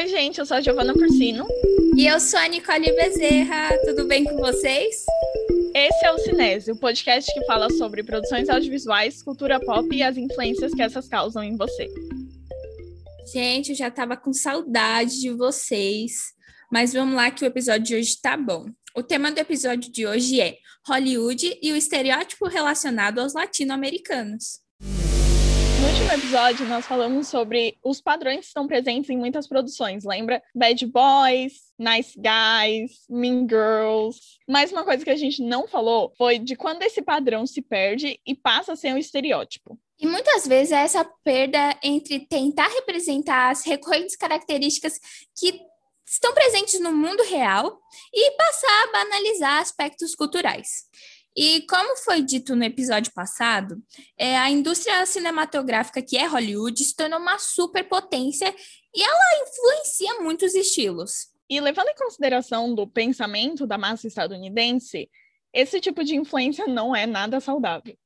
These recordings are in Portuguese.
Oi, gente, eu sou a Giovana Cursino. E eu sou a Nicole Bezerra. Tudo bem com vocês? Esse é o Cinese, o podcast que fala sobre produções audiovisuais, cultura pop e as influências que essas causam em você. Gente, eu já tava com saudade de vocês, mas vamos lá que o episódio de hoje tá bom. O tema do episódio de hoje é Hollywood e o estereótipo relacionado aos latino-americanos. No último episódio, nós falamos sobre os padrões que estão presentes em muitas produções. Lembra? Bad Boys, Nice Guys, Mean Girls. Mas uma coisa que a gente não falou foi de quando esse padrão se perde e passa a ser um estereótipo. E muitas vezes é essa perda entre tentar representar as recorrentes características que estão presentes no mundo real e passar a banalizar aspectos culturais. E como foi dito no episódio passado, é, a indústria cinematográfica que é Hollywood se tornou uma superpotência e ela influencia muitos estilos. E levando em consideração do pensamento da massa estadunidense, esse tipo de influência não é nada saudável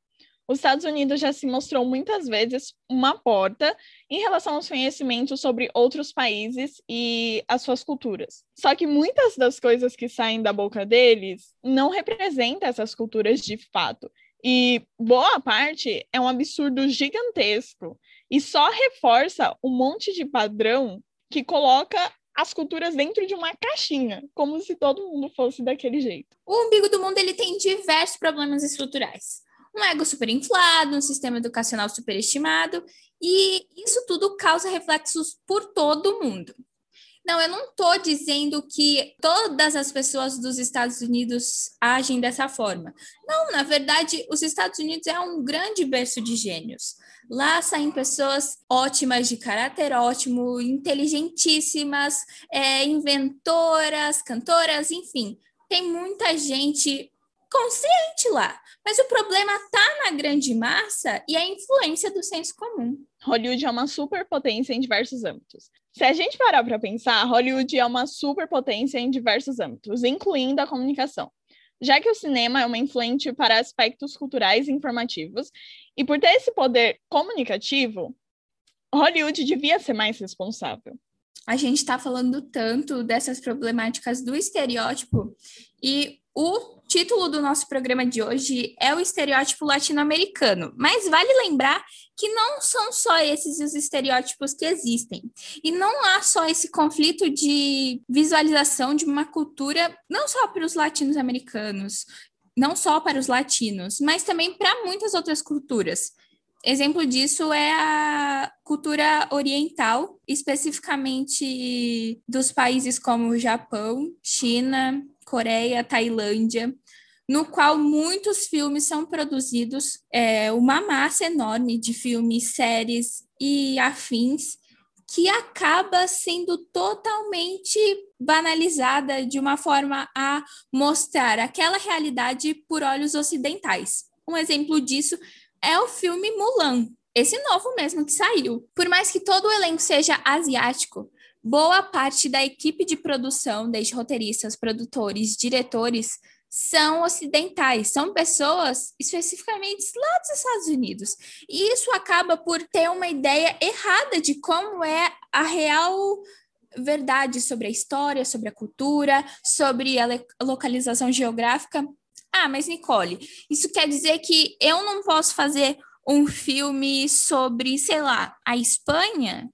os Estados Unidos já se mostrou muitas vezes uma porta em relação aos conhecimentos sobre outros países e as suas culturas. Só que muitas das coisas que saem da boca deles não representam essas culturas de fato. E boa parte é um absurdo gigantesco e só reforça um monte de padrão que coloca as culturas dentro de uma caixinha, como se todo mundo fosse daquele jeito. O umbigo do mundo ele tem diversos problemas estruturais um ego superinflado, um sistema educacional superestimado, e isso tudo causa reflexos por todo mundo. Não, eu não estou dizendo que todas as pessoas dos Estados Unidos agem dessa forma. Não, na verdade, os Estados Unidos é um grande berço de gênios. Lá saem pessoas ótimas, de caráter ótimo, inteligentíssimas, é, inventoras, cantoras, enfim. Tem muita gente consciente lá. Mas o problema está na grande massa e a influência do senso comum. Hollywood é uma superpotência em diversos âmbitos. Se a gente parar para pensar, Hollywood é uma superpotência em diversos âmbitos, incluindo a comunicação. Já que o cinema é uma influente para aspectos culturais e informativos, e por ter esse poder comunicativo, Hollywood devia ser mais responsável. A gente está falando tanto dessas problemáticas do estereótipo e o título do nosso programa de hoje é o estereótipo latino-americano, mas vale lembrar que não são só esses os estereótipos que existem. E não há só esse conflito de visualização de uma cultura, não só para os latinos-americanos, não só para os latinos, mas também para muitas outras culturas. Exemplo disso é a cultura oriental, especificamente dos países como Japão, China, Coreia, Tailândia, no qual muitos filmes são produzidos, é, uma massa enorme de filmes, séries e afins, que acaba sendo totalmente banalizada de uma forma a mostrar aquela realidade por olhos ocidentais. Um exemplo disso é o filme Mulan, esse novo mesmo que saiu. Por mais que todo o elenco seja asiático, boa parte da equipe de produção, desde roteiristas, produtores, diretores, são ocidentais, são pessoas especificamente lá dos Estados Unidos. E isso acaba por ter uma ideia errada de como é a real verdade sobre a história, sobre a cultura, sobre a localização geográfica. Ah, mas Nicole, isso quer dizer que eu não posso fazer um filme sobre, sei lá, a Espanha?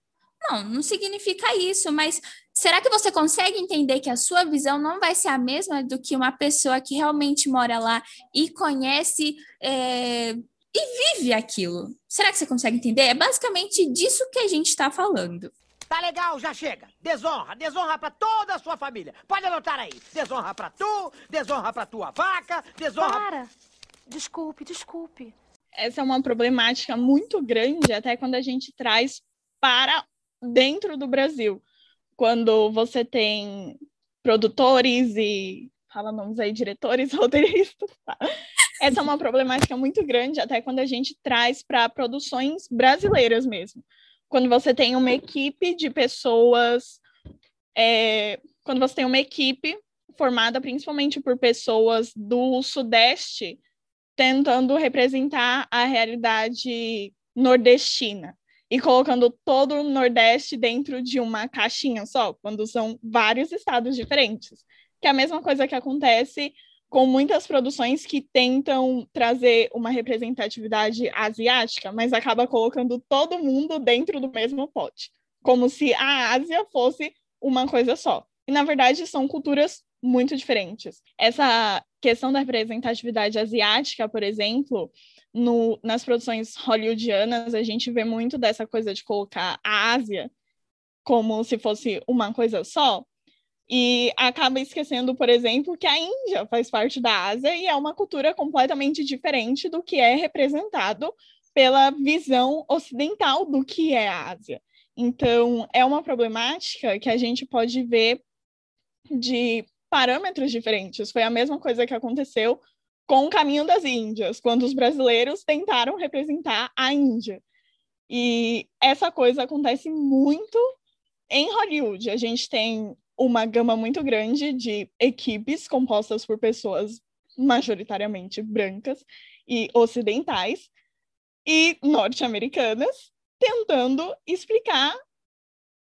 Não, não significa isso, mas será que você consegue entender que a sua visão não vai ser a mesma do que uma pessoa que realmente mora lá e conhece é, e vive aquilo? Será que você consegue entender? É basicamente disso que a gente está falando. Tá legal, já chega. Desonra, desonra pra toda a sua família. Pode anotar aí. Desonra pra tu, desonra pra tua vaca, desonra. Para! Desculpe, desculpe. Essa é uma problemática muito grande, até quando a gente traz para dentro do Brasil. Quando você tem produtores e fala nomes aí, diretores, roteiristas. Tá? Essa é uma problemática muito grande, até quando a gente traz para produções brasileiras mesmo. Quando você tem uma equipe de pessoas, é, quando você tem uma equipe formada principalmente por pessoas do Sudeste, tentando representar a realidade nordestina. E colocando todo o Nordeste dentro de uma caixinha só, quando são vários estados diferentes. Que é a mesma coisa que acontece com muitas produções que tentam trazer uma representatividade asiática, mas acaba colocando todo mundo dentro do mesmo pote, como se a Ásia fosse uma coisa só. E na verdade são culturas muito diferentes. Essa questão da representatividade asiática, por exemplo, no, nas produções hollywoodianas, a gente vê muito dessa coisa de colocar a Ásia como se fosse uma coisa só, e acaba esquecendo, por exemplo, que a Índia faz parte da Ásia e é uma cultura completamente diferente do que é representado pela visão ocidental do que é a Ásia. Então, é uma problemática que a gente pode ver de parâmetros diferentes. Foi a mesma coisa que aconteceu com o Caminho das Índias, quando os brasileiros tentaram representar a Índia. E essa coisa acontece muito em Hollywood. A gente tem uma gama muito grande de equipes compostas por pessoas majoritariamente brancas e ocidentais e norte-americanas tentando explicar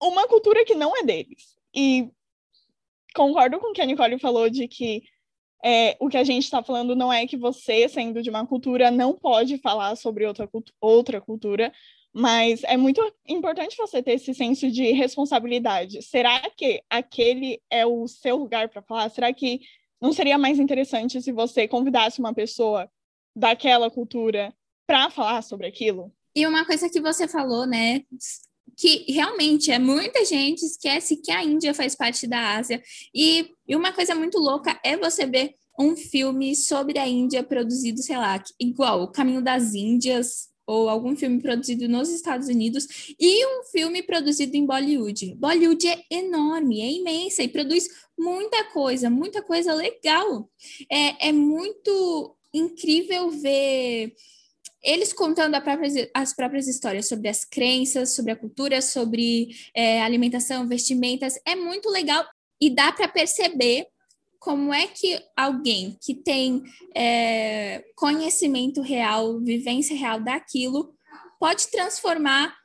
uma cultura que não é deles. E concordo com o que a Nicole falou de que é, o que a gente está falando não é que você, sendo de uma cultura, não pode falar sobre outra, outra cultura, mas é muito importante você ter esse senso de responsabilidade. Será que aquele é o seu lugar para falar? Será que não seria mais interessante se você convidasse uma pessoa daquela cultura para falar sobre aquilo? E uma coisa que você falou, né, que realmente é muita gente esquece que a Índia faz parte da Ásia. E, e uma coisa muito louca é você ver um filme sobre a Índia produzido, sei lá, igual O Caminho das Índias, ou algum filme produzido nos Estados Unidos e um filme produzido em Bollywood. Bollywood é enorme, é imensa e produz muita coisa, muita coisa legal. É, é muito incrível ver eles contando as próprias histórias sobre as crenças, sobre a cultura, sobre é, alimentação, vestimentas. É muito legal e dá para perceber como é que alguém que tem é, conhecimento real, vivência real daquilo, pode transformar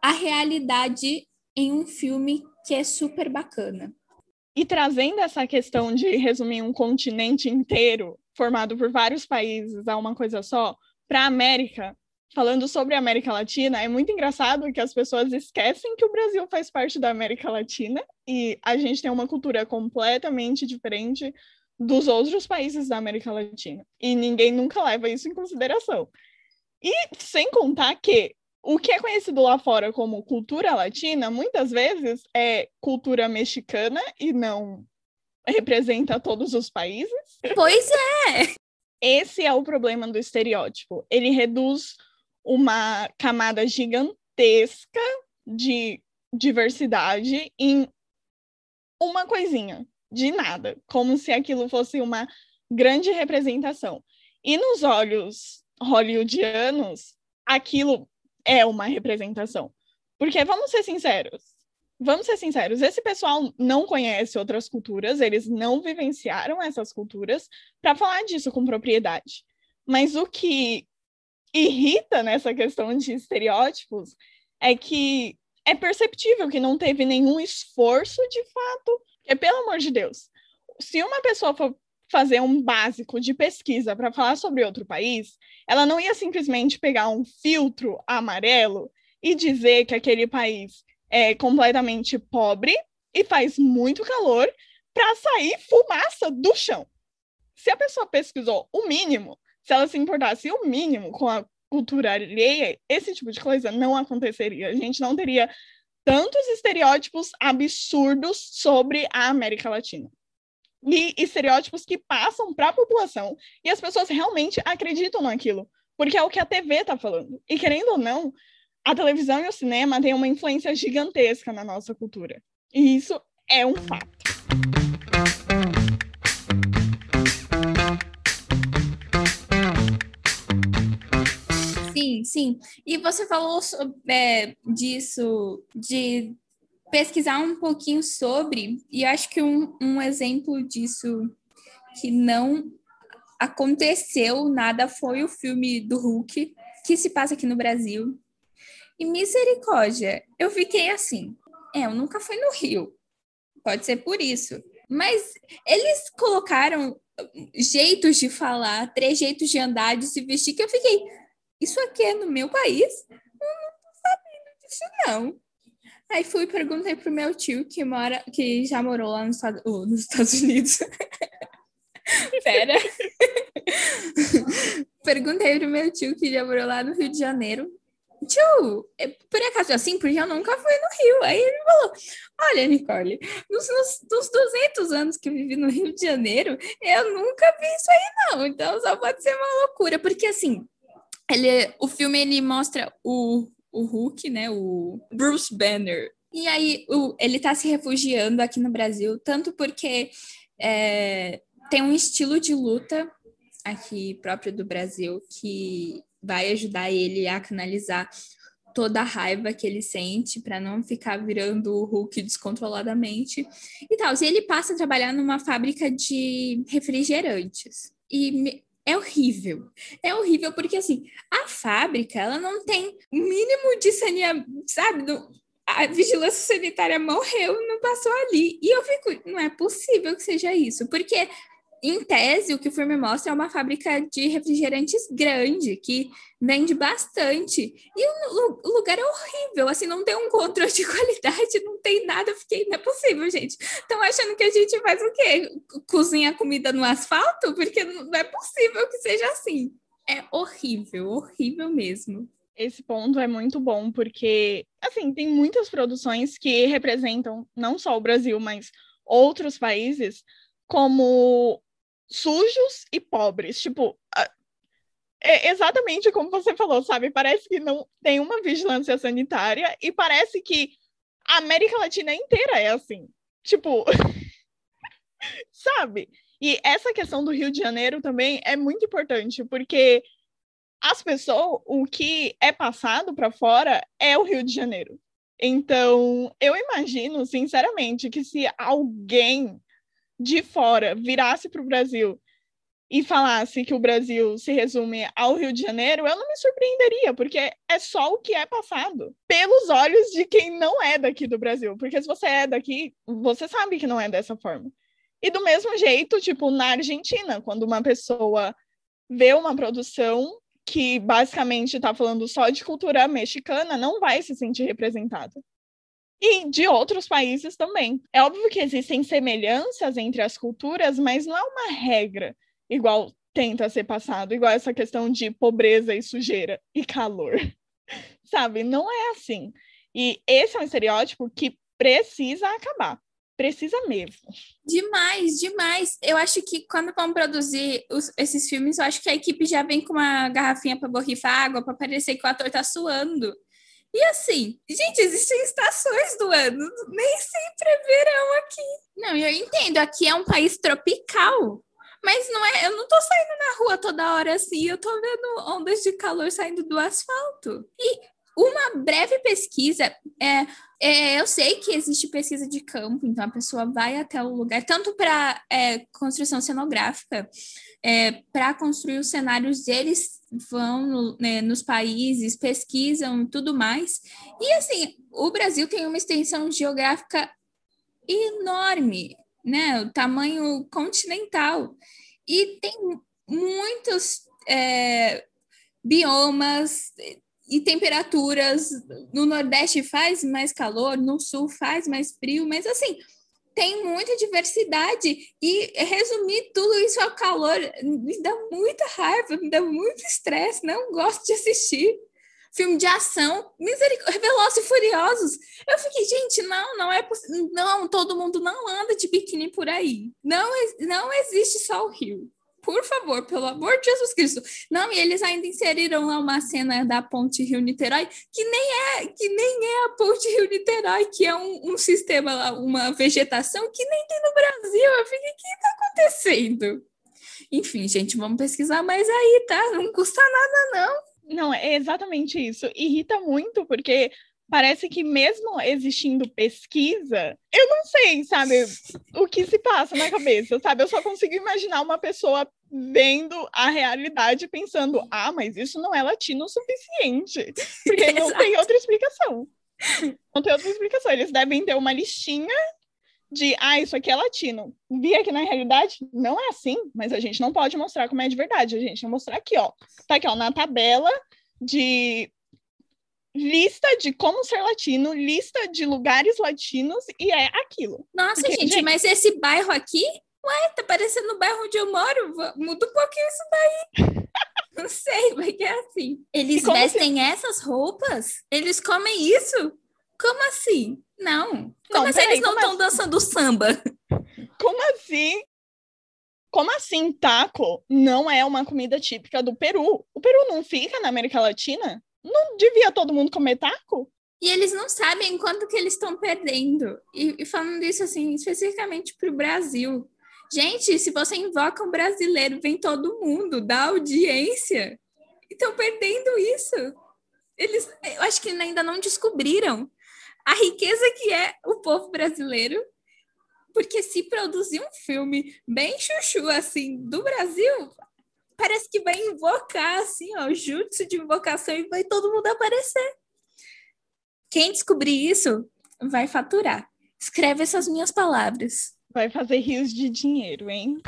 a realidade em um filme que é super bacana. E trazendo essa questão de resumir um continente inteiro, formado por vários países a uma coisa só, para a América, falando sobre a América Latina, é muito engraçado que as pessoas esquecem que o Brasil faz parte da América Latina e a gente tem uma cultura completamente diferente dos outros países da América Latina. E ninguém nunca leva isso em consideração. E sem contar que o que é conhecido lá fora como cultura latina, muitas vezes é cultura mexicana e não representa todos os países. Pois é! Esse é o problema do estereótipo. Ele reduz uma camada gigantesca de diversidade em uma coisinha, de nada, como se aquilo fosse uma grande representação. E nos olhos hollywoodianos, aquilo é uma representação. Porque vamos ser sinceros, vamos ser sinceros, esse pessoal não conhece outras culturas, eles não vivenciaram essas culturas para falar disso com propriedade. Mas o que irrita nessa questão de estereótipos é que é perceptível que não teve nenhum esforço de fato. É pelo amor de Deus, se uma pessoa for fazer um básico de pesquisa para falar sobre outro país, ela não ia simplesmente pegar um filtro amarelo e dizer que aquele país é completamente pobre e faz muito calor para sair fumaça do chão. Se a pessoa pesquisou o mínimo, se ela se importasse o mínimo com a cultura alheia, esse tipo de coisa não aconteceria. A gente não teria tantos estereótipos absurdos sobre a América Latina. E estereótipos que passam para a população e as pessoas realmente acreditam naquilo, porque é o que a TV está falando. E querendo ou não, a televisão e o cinema têm uma influência gigantesca na nossa cultura. E isso é um fato. Sim, sim. E você falou é, disso, de pesquisar um pouquinho sobre, e acho que um, um exemplo disso que não aconteceu nada foi o filme do Hulk, que se passa aqui no Brasil. E misericórdia, eu fiquei assim. É, eu nunca fui no Rio. Pode ser por isso. Mas eles colocaram jeitos de falar, trejeitos de andar, de se vestir, que eu fiquei. Isso aqui é no meu país? Eu não tô sabendo disso, não. Aí fui e perguntei pro meu tio que mora, que já morou lá nos Estados, nos Estados Unidos. Pera. perguntei pro meu tio que já morou lá no Rio de Janeiro. Tio, é por acaso assim? Porque eu nunca fui no Rio. Aí ele falou: Olha, Nicole, nos, nos, nos 200 anos que eu vivi no Rio de Janeiro, eu nunca vi isso aí, não. Então só pode ser uma loucura. Porque assim, ele, o filme ele mostra o, o Hulk, né? O Bruce Banner. E aí o, ele tá se refugiando aqui no Brasil, tanto porque é, tem um estilo de luta aqui próprio do Brasil que vai ajudar ele a canalizar toda a raiva que ele sente para não ficar virando o Hulk descontroladamente e tal. E ele passa a trabalhar numa fábrica de refrigerantes. E é horrível. É horrível porque, assim, a fábrica, ela não tem mínimo de saneamento, sabe? a vigilância sanitária morreu, não passou ali. E eu fico, não é possível que seja isso, porque em tese, o que o filme mostra é uma fábrica de refrigerantes grande, que vende bastante. E o, o lugar é horrível, assim, não tem um controle de qualidade, não tem nada. Eu fiquei, não é possível, gente. Estão achando que a gente faz o quê? Cozinha comida no asfalto? Porque não é possível que seja assim. É horrível, horrível mesmo. Esse ponto é muito bom, porque, assim, tem muitas produções que representam não só o Brasil, mas outros países como sujos e pobres. Tipo, é exatamente como você falou, sabe? Parece que não tem uma vigilância sanitária e parece que a América Latina inteira é assim. Tipo, sabe? E essa questão do Rio de Janeiro também é muito importante, porque as pessoas, o que é passado para fora é o Rio de Janeiro. Então, eu imagino, sinceramente, que se alguém de fora virasse para o Brasil e falasse que o Brasil se resume ao Rio de Janeiro, eu não me surpreenderia, porque é só o que é passado pelos olhos de quem não é daqui do Brasil. Porque se você é daqui, você sabe que não é dessa forma. E do mesmo jeito, tipo, na Argentina, quando uma pessoa vê uma produção que basicamente está falando só de cultura mexicana, não vai se sentir representada e de outros países também. É óbvio que existem semelhanças entre as culturas, mas não é uma regra igual tenta ser passado, igual essa questão de pobreza e sujeira e calor. Sabe? Não é assim. E esse é um estereótipo que precisa acabar. Precisa mesmo. Demais, demais. Eu acho que quando vão produzir os, esses filmes, eu acho que a equipe já vem com uma garrafinha para borrifar água, para parecer que o ator tá suando. E assim, gente, existem estações do ano, nem sempre é verão aqui. Não, eu entendo, aqui é um país tropical. Mas não é, eu não tô saindo na rua toda hora assim, eu tô vendo ondas de calor saindo do asfalto. E uma breve pesquisa, é, é, eu sei que existe pesquisa de campo, então a pessoa vai até o lugar, tanto para é, construção cenográfica, é, para construir os cenários, eles vão no, né, nos países, pesquisam tudo mais. E assim, o Brasil tem uma extensão geográfica enorme, né? O tamanho continental. E tem muitos é, biomas e temperaturas. No Nordeste faz mais calor, no Sul faz mais frio, mas assim, tem muita diversidade e resumir tudo isso ao calor me dá muita raiva, me dá muito estresse, não gosto de assistir. Filme de ação, misericórdia, Velozes e Furiosos. Eu fiquei, gente, não, não é possível. Não, todo mundo não anda de biquíni por aí. Não, não existe só o Rio por favor, pelo amor de Jesus Cristo. Não, e eles ainda inseriram lá uma cena da ponte Rio-Niterói, que nem é que nem é a ponte Rio-Niterói, que é um, um, sistema, uma vegetação que nem tem no Brasil. Eu fiquei, o que está acontecendo? Enfim, gente, vamos pesquisar mais aí, tá? Não custa nada, não. Não, é exatamente isso. Irrita muito, porque parece que mesmo existindo pesquisa, eu não sei, sabe, o que se passa na cabeça, sabe? Eu só consigo imaginar uma pessoa vendo a realidade pensando, ah, mas isso não é latino o suficiente, porque não tem outra explicação. Não tem outra explicação. Eles devem ter uma listinha de, ah, isso aqui é latino. Vi aqui na realidade, não é assim, mas a gente não pode mostrar como é de verdade. A gente vai mostrar aqui, ó. Tá aqui, ó, na tabela de lista de como ser latino, lista de lugares latinos e é aquilo. Nossa, Porque, gente, gente, mas esse bairro aqui, ué, tá parecendo o bairro onde eu moro. Muda um pouquinho isso daí. Não sei, mas é assim. Eles vestem se... essas roupas? Eles comem isso? Como assim? Não. Como não, assim eles não estão assim? dançando samba? Como assim? Como assim taco não é uma comida típica do Peru? O Peru não fica na América Latina? Não devia todo mundo comer taco? E eles não sabem quanto que eles estão perdendo. E, e falando isso assim, especificamente para o Brasil. Gente, se você invoca um brasileiro, vem todo mundo, dá audiência. Estão perdendo isso. Eles, eu acho que ainda não descobriram a riqueza que é o povo brasileiro. Porque se produzir um filme bem chuchu assim do Brasil, parece que vai invocar assim, ó, jutsu de invocação e vai todo mundo aparecer. Quem descobrir isso vai faturar. Escreve essas minhas palavras. Vai fazer rios de dinheiro, hein?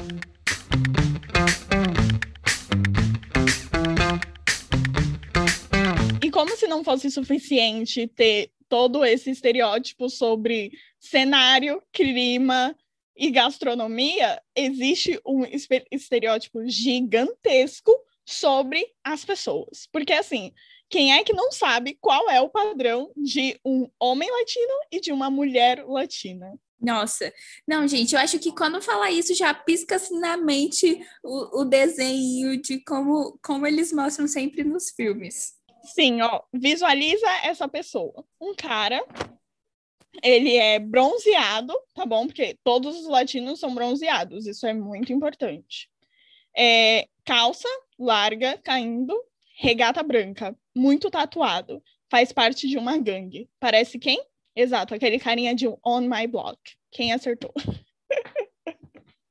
E como se não fosse suficiente ter todo esse estereótipo sobre cenário, clima e gastronomia, existe um estereótipo gigantesco sobre as pessoas. Porque, assim, quem é que não sabe qual é o padrão de um homem latino e de uma mulher latina? Nossa, não, gente, eu acho que quando fala isso já pisca assim na mente o, o desenho de como, como eles mostram sempre nos filmes. Sim, ó, visualiza essa pessoa. Um cara, ele é bronzeado, tá bom? Porque todos os latinos são bronzeados, isso é muito importante. É, calça larga, caindo, regata branca, muito tatuado, faz parte de uma gangue. Parece quem? Exato, aquele carinha de On My Block. Quem acertou?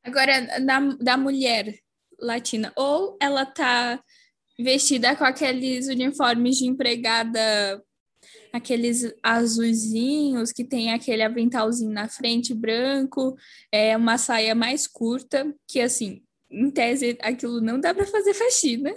Agora, da, da mulher latina, ou ela tá vestida com aqueles uniformes de empregada, aqueles azulzinhos que tem aquele aventalzinho na frente branco, é uma saia mais curta, que assim, em tese, aquilo não dá para fazer faxina,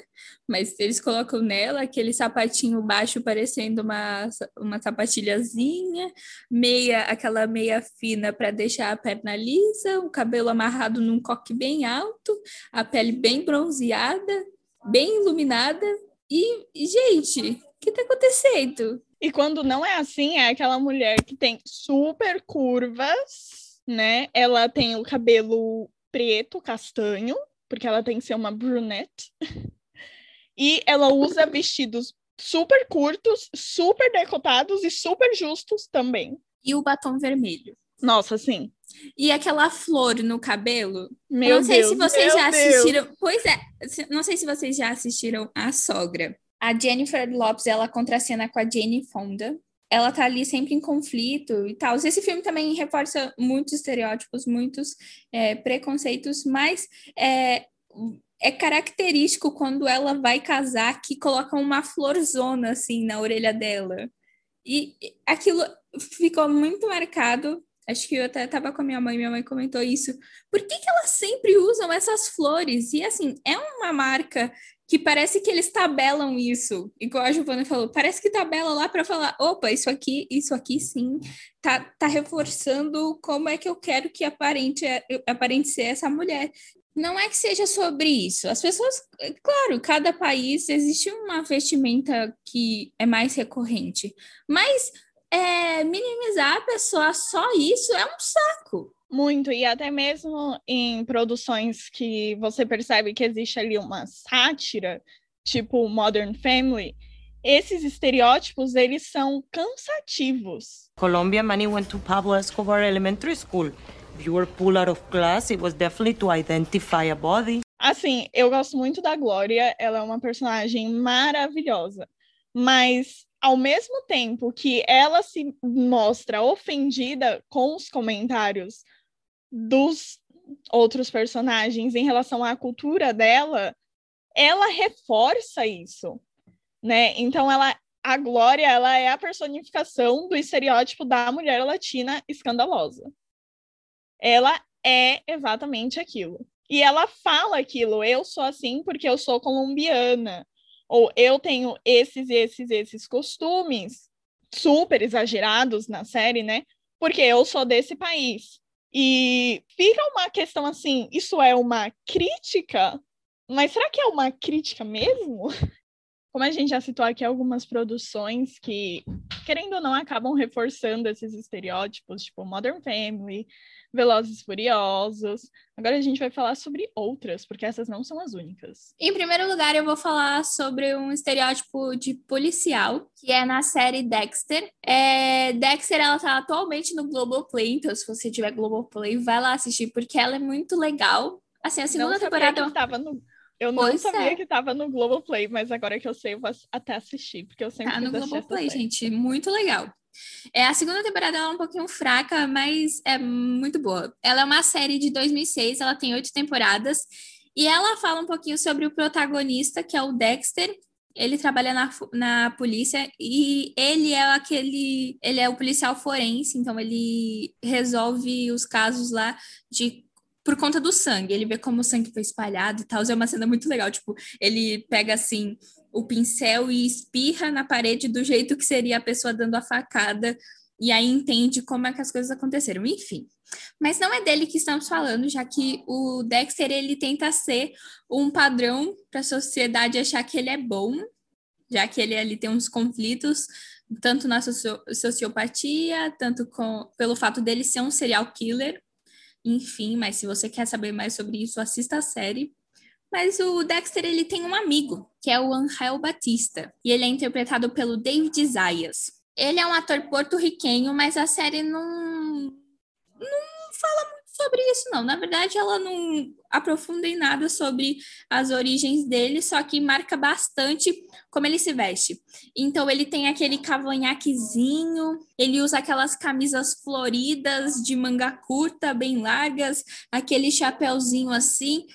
mas eles colocam nela aquele sapatinho baixo parecendo uma, uma sapatilhazinha, meia, aquela meia fina para deixar a perna lisa, o cabelo amarrado num coque bem alto, a pele bem bronzeada, bem iluminada. E, gente, o que está acontecendo? E quando não é assim, é aquela mulher que tem super curvas, né? Ela tem o cabelo preto, castanho, porque ela tem que ser uma brunette. e ela usa vestidos super curtos, super decotados e super justos também. E o batom vermelho. Nossa, sim. E aquela flor no cabelo. Meu não sei Deus, se vocês já assistiram. Deus. Pois é, não sei se vocês já assistiram A Sogra. A Jennifer Lopes, ela contracena com a Jane Fonda ela tá ali sempre em conflito e tal. Esse filme também reforça muitos estereótipos, muitos é, preconceitos, mas é, é característico quando ela vai casar que coloca uma florzona assim na orelha dela. E aquilo ficou muito marcado. Acho que eu até estava com a minha mãe, minha mãe comentou isso. Por que, que elas sempre usam essas flores? E assim, é uma marca que parece que eles tabelam isso, igual a Giovana falou, parece que tabela lá para falar, opa, isso aqui, isso aqui sim, tá, tá reforçando como é que eu quero que aparente, aparente ser essa mulher. Não é que seja sobre isso. As pessoas, claro, cada país existe uma vestimenta que é mais recorrente, mas é, minimizar a pessoa só isso é um saco. Muito, e até mesmo em produções que você percebe que existe ali uma sátira, tipo Modern Family, esses estereótipos, eles são cansativos. Colombia, Manny went to Pablo Escobar Elementary School. If you were pulled out of class, it was definitely to identify a body. Assim, eu gosto muito da Glória, ela é uma personagem maravilhosa, mas ao mesmo tempo que ela se mostra ofendida com os comentários dos outros personagens em relação à cultura dela, ela reforça isso, né? Então ela a Glória, ela é a personificação do estereótipo da mulher latina escandalosa. Ela é exatamente aquilo. E ela fala aquilo, eu sou assim porque eu sou colombiana ou eu tenho esses, esses, esses costumes super exagerados na série, né? Porque eu sou desse país. E fica uma questão assim, isso é uma crítica? Mas será que é uma crítica mesmo? Como a gente já citou aqui algumas produções que, querendo ou não, acabam reforçando esses estereótipos, tipo Modern Family, Velozes Furiosos. Agora a gente vai falar sobre outras, porque essas não são as únicas. Em primeiro lugar, eu vou falar sobre um estereótipo de policial, que é na série Dexter. É, Dexter, ela tá atualmente no Globoplay, então se você tiver Globoplay, vai lá assistir, porque ela é muito legal. Assim, a segunda não temporada... Que tava no... Eu não Pois sabia é. que tava no Globoplay, mas agora que eu sei, eu vou até assistir, porque eu sempre Tá no Globoplay, gente. Muito legal. É, a segunda temporada é um pouquinho fraca, mas é muito boa. Ela é uma série de 2006, ela tem oito temporadas, e ela fala um pouquinho sobre o protagonista, que é o Dexter. Ele trabalha na, na polícia e ele é aquele. Ele é o policial forense, então ele resolve os casos lá de. Por conta do sangue, ele vê como o sangue foi espalhado e tal. É uma cena muito legal. Tipo, ele pega assim o pincel e espirra na parede do jeito que seria a pessoa dando a facada, e aí entende como é que as coisas aconteceram. Enfim. Mas não é dele que estamos falando, já que o Dexter ele tenta ser um padrão para a sociedade achar que ele é bom, já que ele ali tem uns conflitos, tanto na socio- sociopatia, tanto com, pelo fato dele ser um serial killer. Enfim, mas se você quer saber mais sobre isso, assista a série. Mas o Dexter ele tem um amigo, que é o Angel Batista, e ele é interpretado pelo David Zayas. Ele é um ator porto-riquenho, mas a série não não fala muito sobre isso não. Na verdade, ela não aprofunda em nada sobre as origens dele, só que marca bastante como ele se veste. Então ele tem aquele cavanhaquezinho, ele usa aquelas camisas floridas de manga curta, bem largas, aquele chapéuzinho assim,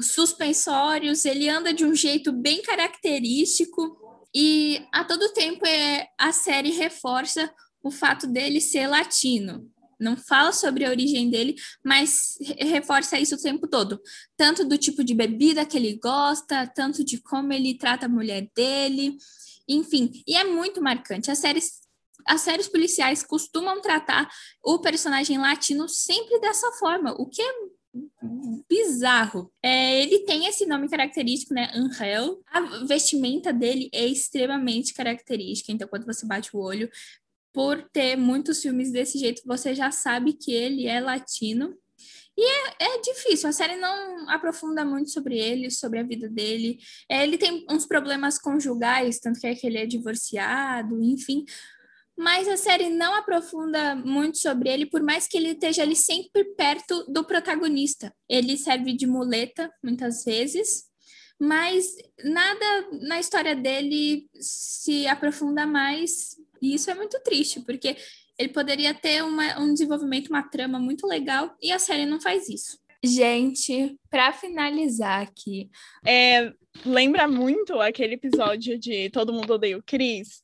suspensórios, ele anda de um jeito bem característico e a todo tempo é, a série reforça o fato dele ser latino. Não fala sobre a origem dele, mas re- reforça isso o tempo todo. Tanto do tipo de bebida que ele gosta, tanto de como ele trata a mulher dele, enfim. E é muito marcante. As séries, as séries policiais costumam tratar o personagem latino sempre dessa forma, o que é bizarro. É, ele tem esse nome característico, né? Angel. A vestimenta dele é extremamente característica. Então, quando você bate o olho, por ter muitos filmes desse jeito, você já sabe que ele é latino. E é, é difícil, a série não aprofunda muito sobre ele, sobre a vida dele. É, ele tem uns problemas conjugais, tanto que é que ele é divorciado, enfim. Mas a série não aprofunda muito sobre ele, por mais que ele esteja ali sempre perto do protagonista. Ele serve de muleta, muitas vezes, mas nada na história dele se aprofunda mais. E isso é muito triste, porque ele poderia ter uma, um desenvolvimento, uma trama muito legal, e a série não faz isso. Gente, para finalizar aqui, É, lembra muito aquele episódio de Todo Mundo Odeia o Chris,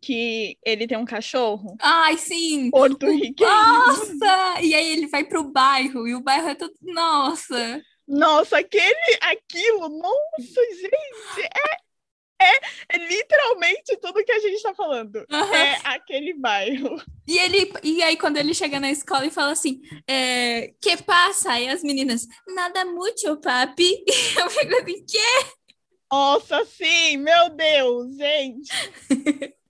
que ele tem um cachorro ai sim, porto-riquenho. nossa! E aí ele vai pro bairro, e o bairro é todo, nossa! Nossa, aquele, aquilo, nossa, gente, é, é, é literalmente tudo que a gente tá falando. Aham. É aquele bairro. E ele e aí quando ele chega na escola e fala assim, é, que passa? E as meninas, nada muito, papi. E eu fico assim, que? Nossa, sim, meu Deus, gente.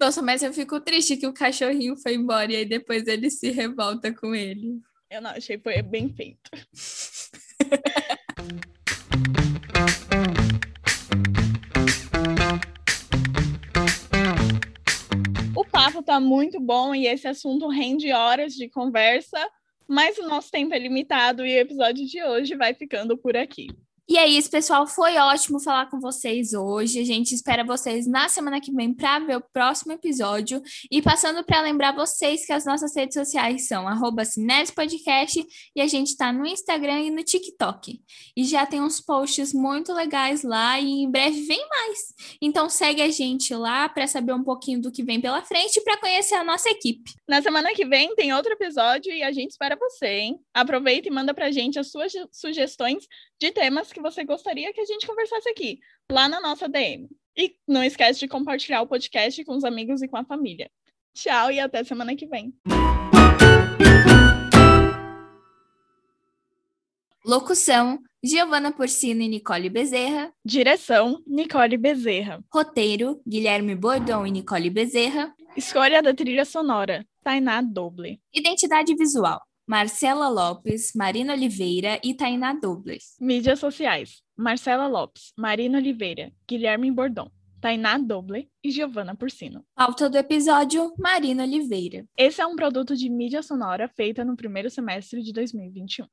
Nossa, mas eu fico triste que o cachorrinho foi embora e aí depois ele se revolta com ele. Eu não achei, foi bem feito. O papo tá muito bom e esse assunto rende horas de conversa, mas o nosso tempo é limitado e o episódio de hoje vai ficando por aqui. E é isso, pessoal. Foi ótimo falar com vocês hoje. A gente espera vocês na semana que vem para ver o próximo episódio. E passando para lembrar vocês que as nossas redes sociais são Podcast e a gente está no Instagram e no TikTok. E já tem uns posts muito legais lá e em breve vem mais. Então segue a gente lá para saber um pouquinho do que vem pela frente e para conhecer a nossa equipe. Na semana que vem tem outro episódio e a gente espera você, hein? Aproveita e manda pra gente as suas sugestões de temas que você gostaria que a gente conversasse aqui, lá na nossa DM. E não esquece de compartilhar o podcast com os amigos e com a família. Tchau e até semana que vem. Locução: Giovana Porcino e Nicole Bezerra. Direção: Nicole Bezerra. Roteiro: Guilherme Bordon e Nicole Bezerra. Escolha da trilha sonora: Tainá Doble. Identidade visual: Marcela Lopes, Marina Oliveira e Tainá Dobles. Mídias sociais: Marcela Lopes, Marina Oliveira, Guilherme Bordon, Tainá Doble e Giovana Porcino. Pauta do episódio: Marina Oliveira. Esse é um produto de mídia sonora feita no primeiro semestre de 2021.